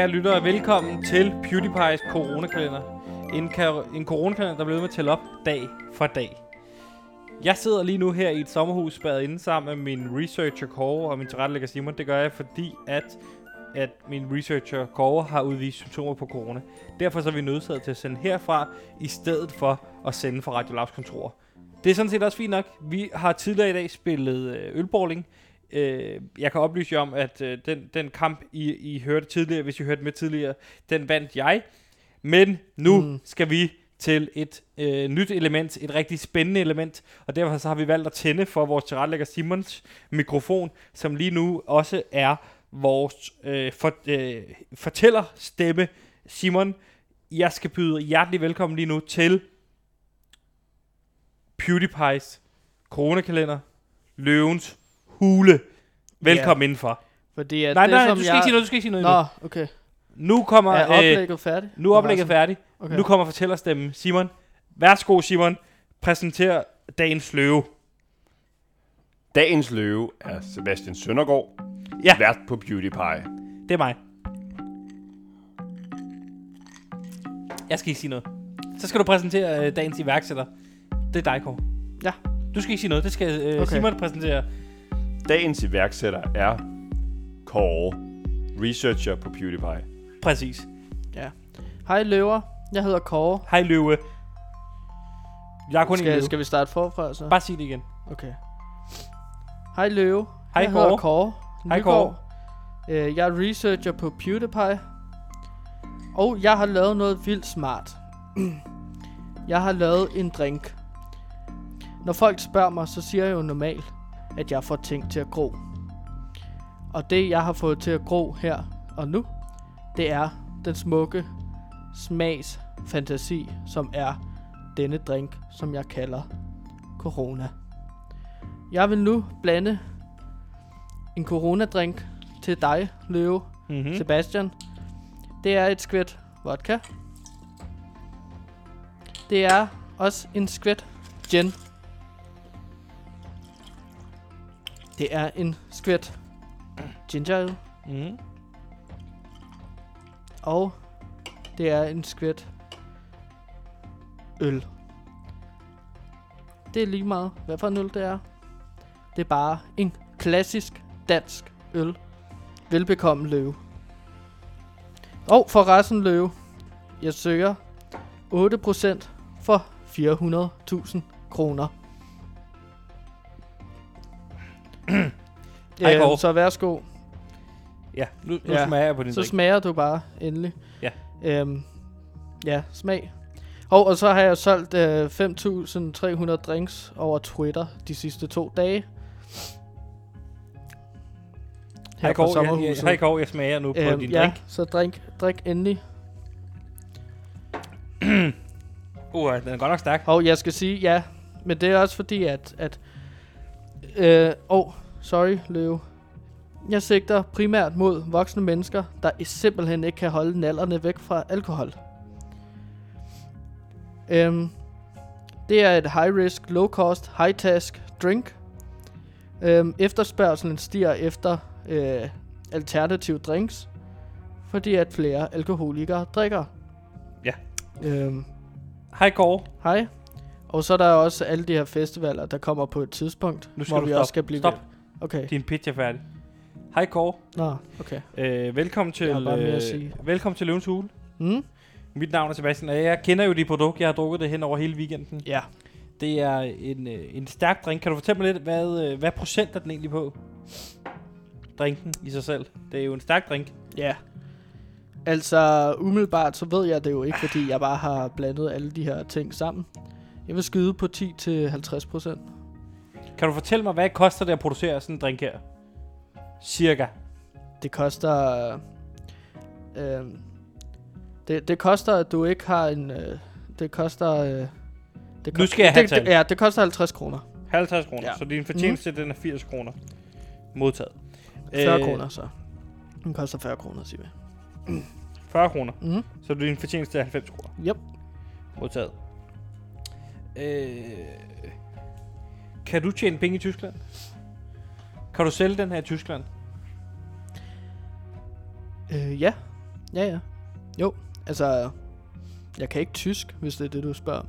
Kære lyttere, velkommen til PewDiePie's coronakalender. En, ka- en coronakalender, der bliver med at tælle op dag for dag. Jeg sidder lige nu her i et sommerhus spadet inde sammen med min researcher Kåre og min tilrettelægger Simon. Det gør jeg, fordi at, at min researcher Kåre har udvist symptomer på corona. Derfor så er vi nødsaget til at sende herfra, i stedet for at sende fra Radio Labs kontor. Det er sådan set også fint nok. Vi har tidligere i dag spillet øh, ølbowling. Øh, jeg kan oplyse jer om, at øh, den, den kamp, I, I hørte tidligere, hvis I hørte med tidligere, den vandt jeg. Men nu mm. Skal vi til et øh, nyt element, et rigtig spændende element, og derfor så har vi valgt at tænde for vores tilrettelægger Simons mikrofon, som lige nu også er vores øh, for, øh, fortællerstemme. Simon, jeg skal byde hjertelig velkommen lige nu til PewDiePie's coronakalender, Løvens Hule. Velkommen indenfor. Fordi at Nej, det, nej, som du skal jeg... ikke sige noget, du skal ikke sige noget endnu. Nå, okay. Nu kommer, Er øh, oplægget færdigt? nu er oplægget færdigt. Okay. Nu kommer fortællerstemmen. Simon, værsgo Simon, præsenter dagens løve. Dagens løve er Sebastian Søndergaard, Ja. vært på PewDiePie. Det er mig. Jeg skal ikke sige noget. Så skal du præsentere øh, dagens iværksætter. Det er dig, Kåre. Ja. Du skal ikke sige noget. Det skal øh, Okay. Simon præsentere. Dagens iværksætter er Kåre, researcher på PewDiePie. Præcis. Hej løver, jeg hedder Kåre. Hej løve. Jeg er kun en Skal, løve. skal vi starte forfra så? Bare sig det igen. Okay. Hej løve, Hej, jeg hedder Kåre. Kåre. Hej, Nygaard. Øh, jeg er researcher på PewDiePie. Og jeg har lavet noget vildt smart. jeg har lavet en drink. Når folk spørger mig, så siger jeg jo normalt, at jeg får ting til at gro. Og det, jeg har fået til at gro her og nu, det er den smukke smags fantasi, som er denne drink, som jeg kalder Corona. Jeg vil nu blande en Corona-drink til dig, Løve, Mm-hmm. mm. Sebastian. Det er et skvæt vodka. Det er også en skvæt gin. Det er en skvæt ginger ale. Mm-hmm. Og det er en skvæt øl. Det er lige meget, hvad for en øl det er. Det er bare en klassisk dansk øl. Velbekomme løve. Og for resten løve. Jeg søger 8% for 400.000 kroner. Hej, Kåre. Øhm, så værsgo. Ja, nu, nu Ja. smager jeg på din Så drink. smager du bare endelig. Ja. Øhm, ja, smag. Og, og så har jeg solgt øh, 5.300 drinks over Twitter de sidste to dage. Hej Her fra Kåre, jeg, jeg, hej Kåre, jeg smager nu på Øhm, din ja, drink. så drink, drik endelig. Uh, den er godt nok stærk. Og jeg skal sige, ja, men det er også fordi, at... at øh, oh, sorry, Løve. Jeg sigter primært mod voksne mennesker, der i- simpelthen ikke kan holde nallerne væk fra alkohol. Øhm, det er et high-risk, low-cost, high-task drink. Øhm, efterspørgselen stiger efter øh, alternative drinks, fordi at flere alkoholikere drikker. Ja. Øhm, Hej Kåre. Hej. Og så er der også alle de her festivaler, der kommer på et tidspunkt, Nu skal hvor vi stoppe. også skal blive Stop. ved. Okay. Din pitch er færdig. Hej Kåre. Nå, okay. Øh, velkommen til, øh, velkommen til Løvens Hule. Mm? Mit navn er Sebastian, og jeg kender jo dit produkt. Jeg har drukket det hen over hele weekenden. Ja. Det er en, øh, en stærk drink. Kan du fortælle mig lidt, hvad, øh, hvad procent er den egentlig på? Drinken i sig selv. Det er jo en stærk drink. Ja. Altså, umiddelbart så ved jeg det jo ikke, fordi jeg bare har blandet alle de her ting sammen. Jeg vil skyde på 10-50 procent. Kan du fortælle mig, hvad koster det at producere sådan en drink her? Cirka. Det koster... Øh, det, det koster, at du ikke har en... Øh, det koster... Øh, det Nu skal jeg have det, det, Ja, det koster 50 kroner. 50 kroner. Ja. Så din fortjeneste, den er 80 kroner. Modtaget. 40 Øh, kroner så. Den koster 40 kroner, siger vi. 40 kroner. Mm. Så din fortjeneste er 90 kroner. Yep. Modtaget. Øh, kan du tjene penge i Tyskland? Kan du sælge den her i Tyskland? Øh, ja. Ja, ja. Jo, altså... Jeg kan ikke tysk, hvis det er det, du spørger.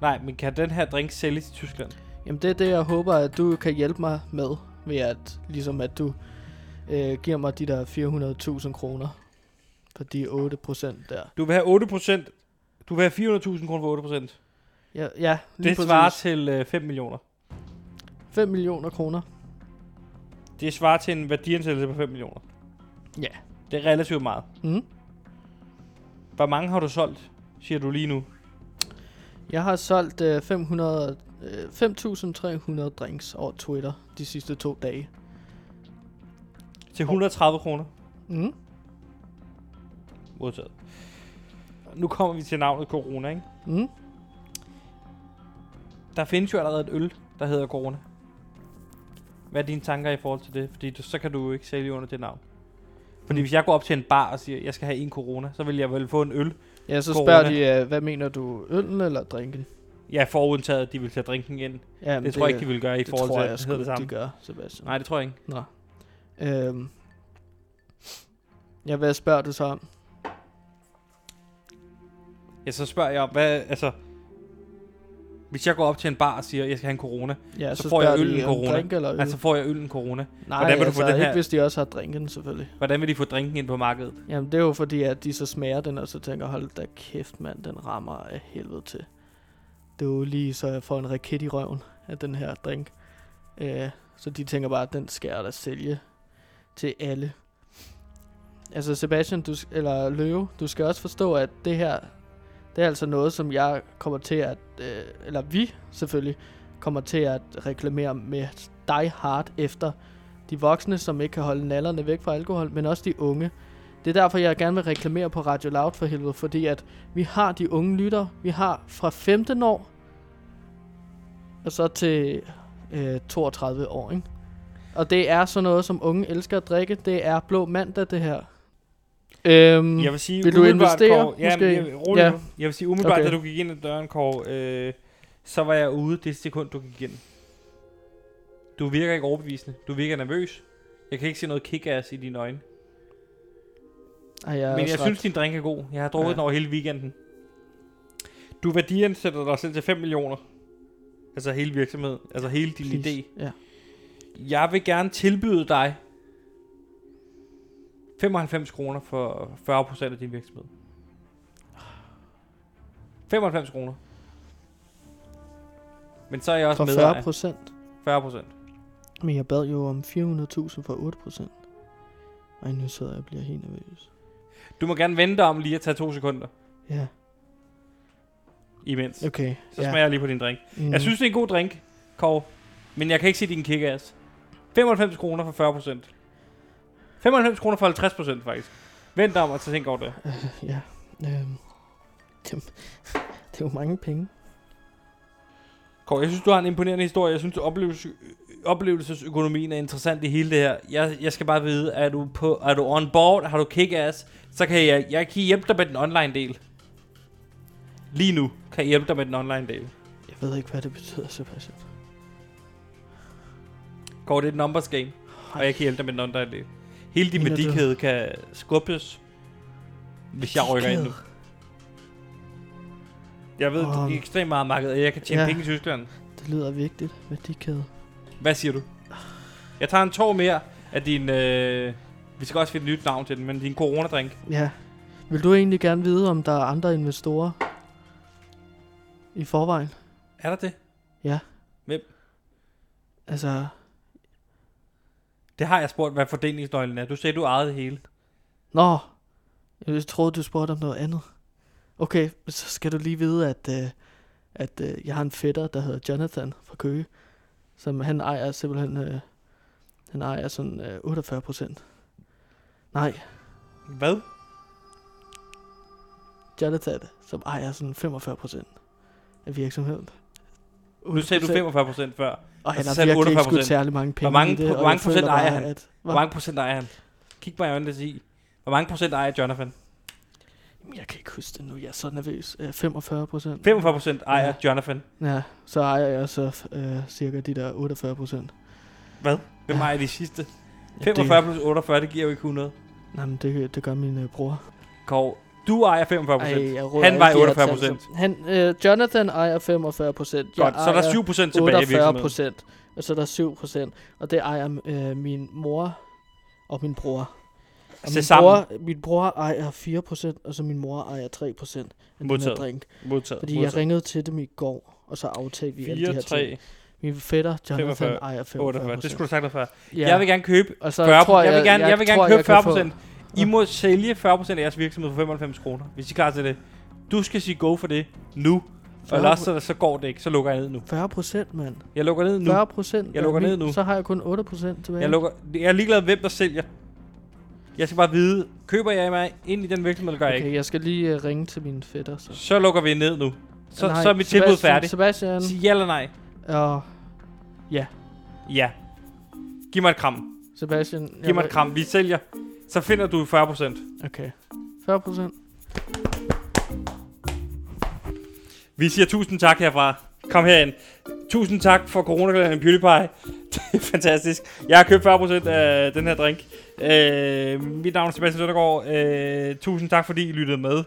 Nej, men kan den her drink sælges i Tyskland? Jamen, det er det, jeg håber, at du kan hjælpe mig med. Ved at, ligesom at du øh, giver mig de der 400.000 kroner. For de 8 procent der. Du vil have 8%. Du vil have 400.000 kroner for 8%. Ja, ja lige Det svarer præcis. til øh, 5 millioner. 5 millioner kroner. Det svarer til en værdiansættelse på 5 millioner. Ja. Det er relativt meget. Mm. Hvor mange har du solgt, siger du lige nu? Jeg har solgt øh, 500, øh, 5.300 drinks over Twitter de sidste to dage. Til 130 kroner Mm. modtaget. Nu kommer vi til navnet Corona, ikke? Mm. Der findes jo allerede et øl, der hedder Corona. Hvad er dine tanker i forhold til det? Fordi du, så kan du ikke sælge under det navn. Fordi Mm. hvis jeg går op til en bar og siger, jeg skal have en Corona, så vil jeg vel få en øl. Ja, så Corona. spørger de, øh, hvad mener du, øllen eller drinken? Er forudtaget, at de vil tage drinken ind. Ja, Det, det tror jeg ikke, de vil gøre i det forhold til, jeg at det hedder det de samme. gør, Sebastian. Nej, det tror jeg ikke. Nå. Øhm. Ja, hvad spørger du så om? Ja, så spørger jeg om, hvad, altså... Hvis jeg går op til en bar og siger, jeg skal have en Corona, Ja, Så får jeg øllen om corona. Drink eller øl. altså får jeg øllen Corona. Nej, hvordan vil du få altså den her- ikke hvis de også har drinken, selvfølgelig. Hvordan vil de få drinken ind på markedet? Jamen, det er jo fordi, at de så smager den, og så tænker, hold da kæft, mand, den rammer af helvede til. Det er jo lige så jeg får en raket i røven af den her drink. Øh, så de tænker bare, at den skal jeg da sælge til alle. Altså Sebastian, du, eller Løve, du skal også forstå, at det her, det er altså noget, som jeg kommer til at, øh, eller vi selvfølgelig, kommer til at reklamere med die hard efter de voksne, som ikke kan holde nallerne væk fra alkohol, men også de unge. Det er derfor, jeg gerne vil reklamere på Radio Loud for helvede, fordi at vi har de unge lyttere. Vi har fra 15 år og så til øh, 32 år, ikke? Og det er sådan noget, som unge elsker at drikke. Det er blå mandag, det her. Øhm, Jeg vil sige, Vil du investere, Kåre, ja, måske? jeg, rolig Ja. nu. Jeg vil sige, umiddelbart, Okay. da du gik ind ad døren, Kåre, øh, så var jeg ude det sekund, du gik ind. Du virker ikke overbevisende. Du virker nervøs. Jeg kan ikke se noget kick-ass i dine øjne. ej, jeg Men jeg også synes, ret- din drink er god. Jeg har drukket Ja. den over hele weekenden. Du værdiansætter dig selv til 5 millioner. Altså hele virksomheden. Altså hele din Please. idé. Ja. Jeg vil gerne tilbyde dig 95 kroner for 40% af din virksomhed. 95 kroner. Men så er jeg også For med 40 procent. 40%. Men jeg bad jo om 400.000 for 8 procent. Ej, nu sidder jeg og bliver helt nervøs. Du må gerne vente om lige at tage to sekunder Ja, imens. okay. Så ja. smager jeg lige på din drink. Mm. Jeg synes, det er en god drink, Kåre. Men jeg kan ikke se din kick-ass. 95 kroner for 40 procent. 95 kroner for 50 procent, faktisk. Vent om, og så tænk over det. Ja. Øhm, det, det er jo mange penge. Kåre, jeg synes, du har en imponerende historie. Jeg synes, oplevelses, oplevelsesøkonomien er interessant i hele det her. Jeg, jeg skal bare vide, er du, på, er du on board? Har du kick-ass? Så kan jeg, jeg kan hjælpe dig med den online del. Lige nu kan jeg hjælpe dig med den online del. Jeg ved ikke, hvad det betyder, Sebastian. Kåre, det er et numbers game. Og jeg kan hjælpe dig med den online del. Hele din værdikæde kan skubbes, hvis jeg rykker ind nu. Jeg ved, Åh. det er ekstremt meget marked, og jeg kan tjene Ja. penge i Tyskland. Det lyder vigtigt. Værdikæde. Hvad siger du? Jeg tager en tår mere af din... Øh, vi skal også finde et nyt navn til den, men din coronadrink. Ja. Vil du egentlig gerne vide, om der er andre investorer i forvejen? Er der det? Altså, Det har jeg spurgt, hvad fordelingsnøglen er. Du sagde, du ejede det hele. nå. Jeg troede, du spurgte om noget andet. Okay, så skal du lige vide, at, øh, at øh, jeg har en fætter, der hedder Jonathan fra Køge. Som han ejer simpelthen... Øh, han ejer sådan øh, 48 procent. Nej, Hvad? Jonathan, som ejer sådan 45 procent af virksomheden. Nu sagde du 45 procent før. Og han så har virkelig ikke 48%. skudt særlig mange penge Hvor mange det. hvor mange procent ejer han? At, Hvor mange procent ejer han? Kig mig i øjnene og sig. Hvor mange procent ejer Jonathan? Jeg kan ikke huske det nu, jeg er så nervøs. Øh, 45 procent. 45 procent ejer Ja. Jonathan. Ja, så ejer jeg så øh, cirka de der 48 procent. Hvad? Hvem Ja. ejer de sidste? Ja, 45 plus 48, det giver jo ikke 100. Nej, men det, det gør min øh, bror. Kåre, du ejer 45 Ej, procent. jeg Han var ikke de her 48%. tal, så- Han, øh, Jonathan ejer 45 procent. Godt, så er der 7 procent tilbage i 48 virksomheden. procent. Og så er der 7 procent. Og det ejer øh, min mor og min bror. Og Se min sammen. bror, min bror ejer 4 procent, og så min mor ejer 3 procent af den her Modtaget. drink. Modtaget. Fordi jeg ringede til dem i går, og så aftalte vi alle de 4, her 3, ting. Min fætter, Jonathan, 45, ejer 45 48. Det skulle du sagt noget før. Ja. Jeg vil gerne købe og så 40 tror jeg, vil gerne, jeg, vil gerne tror, købe kan 40 få- procent. I må sælge 40 procent af jeres virksomhed for 95 kroner, hvis I er klar til det. Du skal sige go for det nu, og 40 ellers så, så går det ikke. Så lukker jeg ned nu. 40 procent, mand. Jeg lukker ned nu. 40 procent. Jeg lukker ned nu. Så har jeg kun 8 procent tilbage. Jeg, lukker, jeg er ligeglad, hvem der sælger. Jeg skal bare vide, køber jeg mig ind i den virksomhed, eller gør jeg Okay, ikke? jeg skal lige uh, ringe til mine fætter. Så. Så lukker vi ned nu. Så, Nej, så er mit tilbud Sebastian, færdigt. Sebastian, Sig ja eller nej. og Ja. Giv mig et kram. Sebastian. Giv mig et kram. Vi sælger. Så finder du 40 procent. Okay. 40 procent. Vi siger tusind tak herfra. Kom herind. Tusind tak for coronakalenderen PewDiePie. Det er fantastisk. Jeg har købt 40% af den her drink. Øh, mit navn er Sebastian Søndergaard. Øh, tusind tak fordi I lyttede med.